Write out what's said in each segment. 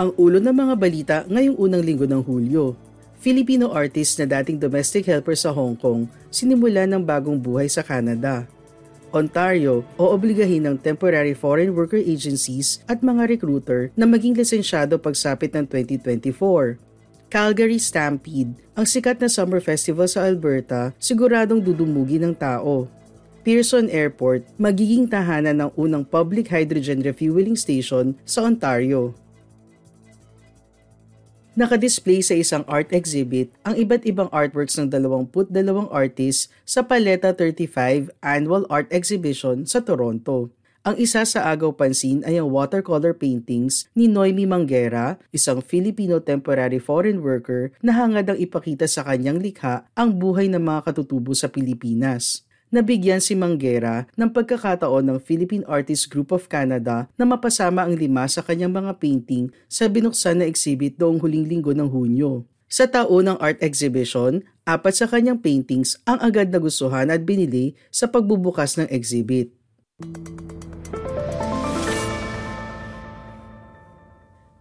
Ang ulo ng mga balita ngayong unang linggo ng Hulyo. Filipino artist na dating domestic helper sa Hong Kong sinimula ng bagong buhay sa Canada. Ontario o obligahin ng temporary foreign worker agencies at mga recruiter na maging lisensyado pagsapit ng 2024. Calgary Stampede, ang sikat na summer festival sa Alberta, siguradong dudumugi ng tao. Pearson Airport, magiging tahanan ng unang public hydrogen refueling station sa Ontario. Nakadisplay sa isang art exhibit ang iba't ibang artworks ng 22 artists sa Paleta 35 Annual Art Exhibition sa Toronto. Ang isa sa agaw pansin ay ang watercolor paintings ni Noemi Manguera, isang Filipino temporary foreign worker na hangad ang ipakita sa kanyang likha ang buhay ng mga katutubo sa Pilipinas nabigyan si Manguera ng pagkakataon ng Philippine Artists Group of Canada na mapasama ang lima sa kanyang mga painting sa binuksan na exhibit noong huling linggo ng Hunyo. Sa taon ng art exhibition, apat sa kanyang paintings ang agad nagustuhan at binili sa pagbubukas ng exhibit.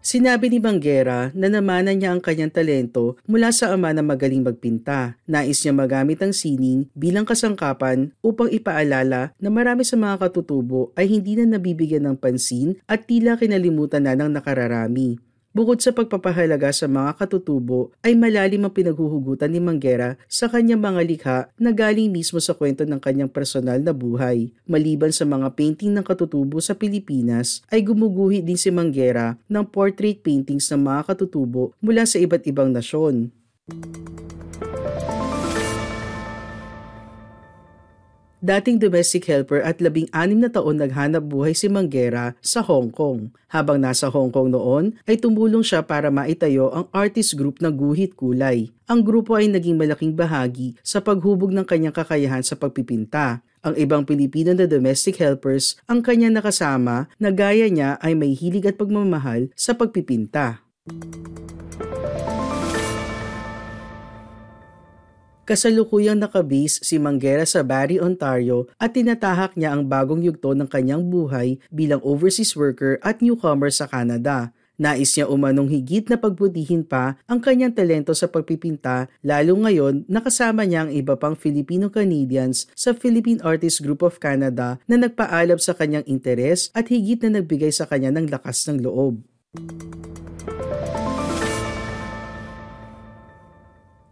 Sinabi ni Banggera na namanan niya ang kanyang talento mula sa ama na magaling magpinta. Nais niya magamit ang sining bilang kasangkapan upang ipaalala na marami sa mga katutubo ay hindi na nabibigyan ng pansin at tila kinalimutan na ng nakararami. Bukod sa pagpapahalaga sa mga katutubo, ay malalim ang pinaghuhugutan ni Manggera sa kanyang mga likha na galing mismo sa kwento ng kanyang personal na buhay. Maliban sa mga painting ng katutubo sa Pilipinas, ay gumuguhi din si Manggera ng portrait paintings ng mga katutubo mula sa iba't ibang nasyon. Dating domestic helper at labing anim na taon naghanap buhay si Manggera sa Hong Kong. Habang nasa Hong Kong noon, ay tumulong siya para maitayo ang artist group na Guhit Kulay. Ang grupo ay naging malaking bahagi sa paghubog ng kanyang kakayahan sa pagpipinta. Ang ibang Pilipino na domestic helpers ang kanya nakasama na gaya niya ay may hilig at pagmamahal sa pagpipinta. Kasalukuyang nakabis si Manguera sa Barrie, Ontario at tinatahak niya ang bagong yugto ng kanyang buhay bilang overseas worker at newcomer sa Canada. Nais niya umanong higit na pagbutihin pa ang kanyang talento sa pagpipinta lalo ngayon nakasama niya ang iba pang Filipino-Canadians sa Philippine Artists Group of Canada na nagpaalab sa kanyang interes at higit na nagbigay sa kanya ng lakas ng loob.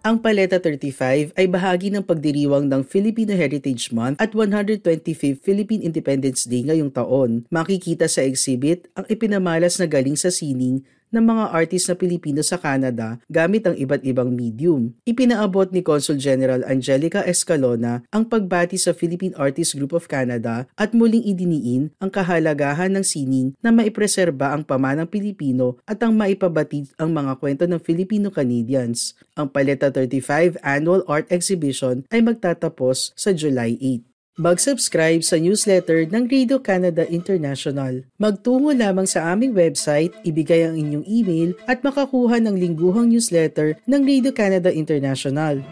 Ang Paleta 35 ay bahagi ng pagdiriwang ng Filipino Heritage Month at 125th Philippine Independence Day ngayong taon. Makikita sa exhibit ang ipinamalas na galing sa sining ng mga artist na Pilipino sa Canada gamit ang iba't ibang medium. Ipinaabot ni Consul General Angelica Escalona ang pagbati sa Philippine Artists Group of Canada at muling idiniin ang kahalagahan ng sining na maipreserba ang pamanang Pilipino at ang maipabatid ang mga kwento ng Filipino-Canadians. Ang Paleta 35 Annual Art Exhibition ay magtatapos sa July 8. Mag-subscribe sa newsletter ng Radio Canada International. Magtungo lamang sa aming website, ibigay ang inyong email at makakuha ng lingguhang newsletter ng Radio Canada International.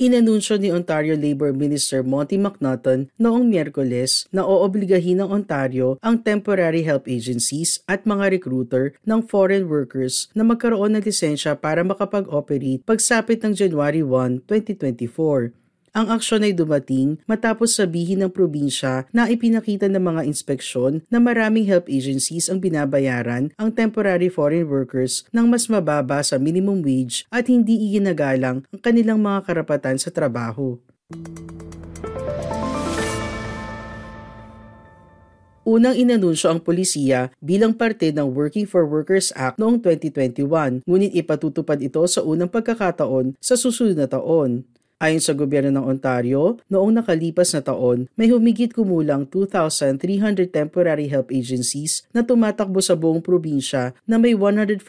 Inanunsyo ni Ontario Labor Minister Monty McNaughton noong Miyerkules na oobligahin ng Ontario ang temporary help agencies at mga recruiter ng foreign workers na magkaroon ng lisensya para makapag-operate pagsapit ng January 1, 2024. Ang aksyon ay dumating matapos sabihin ng probinsya na ipinakita ng mga inspeksyon na maraming help agencies ang binabayaran ang temporary foreign workers ng mas mababa sa minimum wage at hindi iginagalang ang kanilang mga karapatan sa trabaho. Unang inanunsyo ang polisiya bilang parte ng Working for Workers Act noong 2021, ngunit ipatutupad ito sa unang pagkakataon sa susunod na taon. Ayon sa gobyerno ng Ontario, noong nakalipas na taon, may humigit kumulang 2,300 temporary help agencies na tumatakbo sa buong probinsya na may 114,000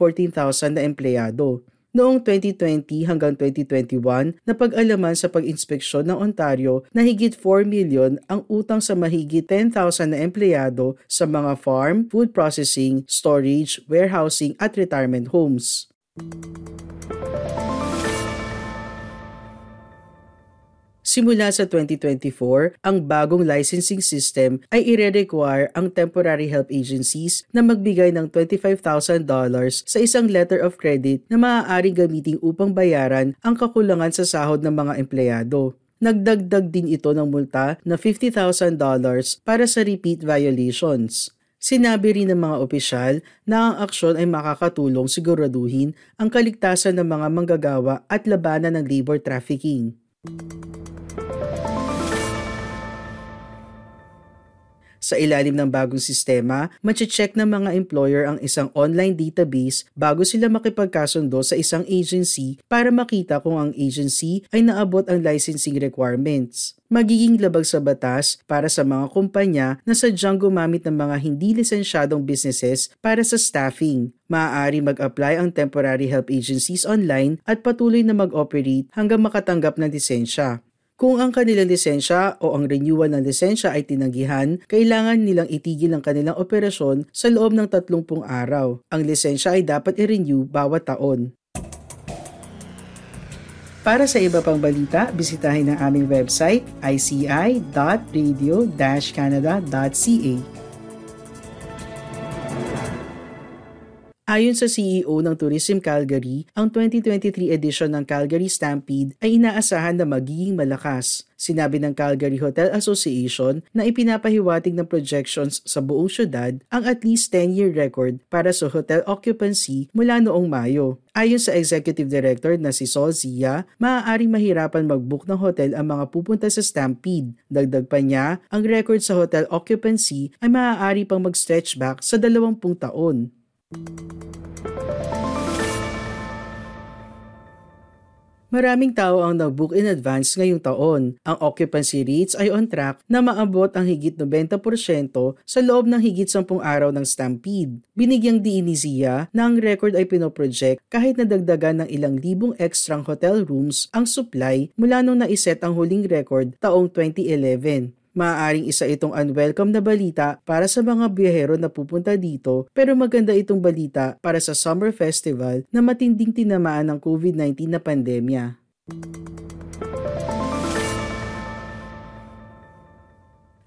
na empleyado. Noong 2020 hanggang 2021, napag-alaman sa pag-inspeksyon ng Ontario na higit 4 million ang utang sa mahigit 10,000 na empleyado sa mga farm, food processing, storage, warehousing at retirement homes. Simula sa 2024, ang bagong licensing system ay ire-require ang temporary help agencies na magbigay ng $25,000 sa isang letter of credit na maaaring gamitin upang bayaran ang kakulangan sa sahod ng mga empleyado. Nagdagdag din ito ng multa na $50,000 para sa repeat violations. Sinabi rin ng mga opisyal na ang aksyon ay makakatulong siguraduhin ang kaligtasan ng mga manggagawa at labanan ng labor trafficking. Sa ilalim ng bagong sistema, mache-check ng mga employer ang isang online database bago sila makipagkasundo sa isang agency para makita kung ang agency ay naabot ang licensing requirements. Magiging labag sa batas para sa mga kumpanya na sadyang gumamit ng mga hindi lisensyadong businesses para sa staffing. Maaari mag-apply ang temporary help agencies online at patuloy na mag-operate hanggang makatanggap ng lisensya. Kung ang kanilang lisensya o ang renewal ng lisensya ay tinanggihan, kailangan nilang itigil ang kanilang operasyon sa loob ng 30 araw. Ang lisensya ay dapat i-renew bawat taon. Para sa iba pang balita, bisitahin ang aming website ici.radio-canada.ca. Ayon sa CEO ng Tourism Calgary, ang 2023 edition ng Calgary Stampede ay inaasahan na magiging malakas. Sinabi ng Calgary Hotel Association na ipinapahiwatig ng projections sa buong syudad ang at least 10-year record para sa hotel occupancy mula noong Mayo. Ayon sa Executive Director na si Sol Zia, maaaring mahirapan mag-book ng hotel ang mga pupunta sa Stampede. Dagdag pa niya, ang record sa hotel occupancy ay maaari pang mag-stretch back sa 20 taon. Maraming tao ang nag-book in advance ngayong taon. Ang occupancy rates ay on track na maabot ang higit 90% sa loob ng higit 10 araw ng Stampede. Binigyang diin ni Zia na ang record ay pinoproject kahit nadagdagan ng ilang libong extra hotel rooms ang supply mula nung naiset ang huling record taong 2011. Maaaring isa itong unwelcome na balita para sa mga biyahero na pupunta dito pero maganda itong balita para sa summer festival na matinding tinamaan ng COVID-19 na pandemya.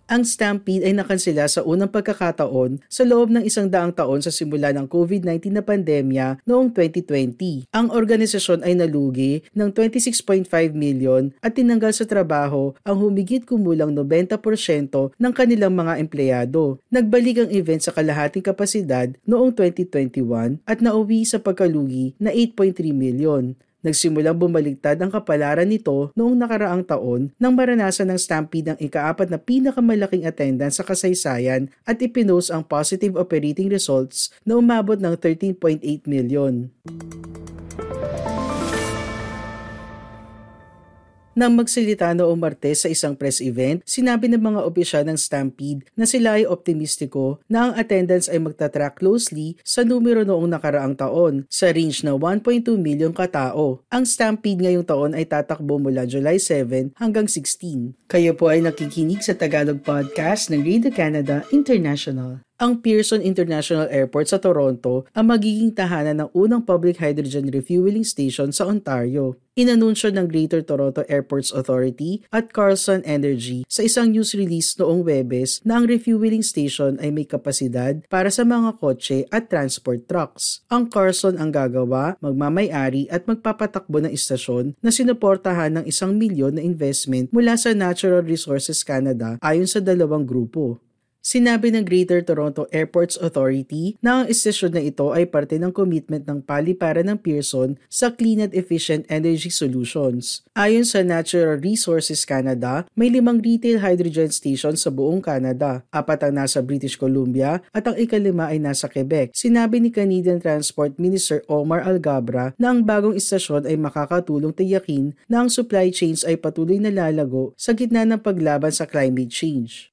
Ang Stampede ay nakansela sa unang pagkakataon sa loob ng isang daang taon sa simula ng COVID-19 na pandemya noong 2020. Ang organisasyon ay nalugi ng 26.5 million at tinanggal sa trabaho ang humigit kumulang 90% ng kanilang mga empleyado. Nagbalik ang event sa kalahating kapasidad noong 2021 at nauwi sa pagkalugi na 8.3 million. Nagsimulang bumaligtad ang kapalaran nito noong nakaraang taon nang maranasan ng Stampede ang ikaapat na pinakamalaking attendance sa kasaysayan at ipinost ang positive operating results na umabot ng 13.8 million. Nang magsalita noong Martes sa isang press event, sinabi ng mga opisyal ng Stampede na sila ay optimistiko na ang attendance ay magtatrack closely sa numero noong nakaraang taon sa range na 1.2 milyon katao. Ang Stampede ngayong taon ay tatakbo mula July 7 hanggang 16. Kayo po ay nakikinig sa Tagalog Podcast ng Radio Canada International ang Pearson International Airport sa Toronto ang magiging tahanan ng unang public hydrogen refueling station sa Ontario. Inanunsyo ng Greater Toronto Airports Authority at Carlson Energy sa isang news release noong Webes na ang refueling station ay may kapasidad para sa mga kotse at transport trucks. Ang Carlson ang gagawa, magmamayari at magpapatakbo ng istasyon na sinuportahan ng isang milyon na investment mula sa Natural Resources Canada ayon sa dalawang grupo. Sinabi ng Greater Toronto Airports Authority na ang istasyon na ito ay parte ng commitment ng paliparan ng Pearson sa clean and efficient energy solutions. Ayon sa Natural Resources Canada, may limang retail hydrogen stations sa buong Canada. Apat ang nasa British Columbia at ang ikalima ay nasa Quebec. Sinabi ni Canadian Transport Minister Omar Algabra na ang bagong istasyon ay makakatulong tiyakin na ang supply chains ay patuloy na lalago sa gitna ng paglaban sa climate change.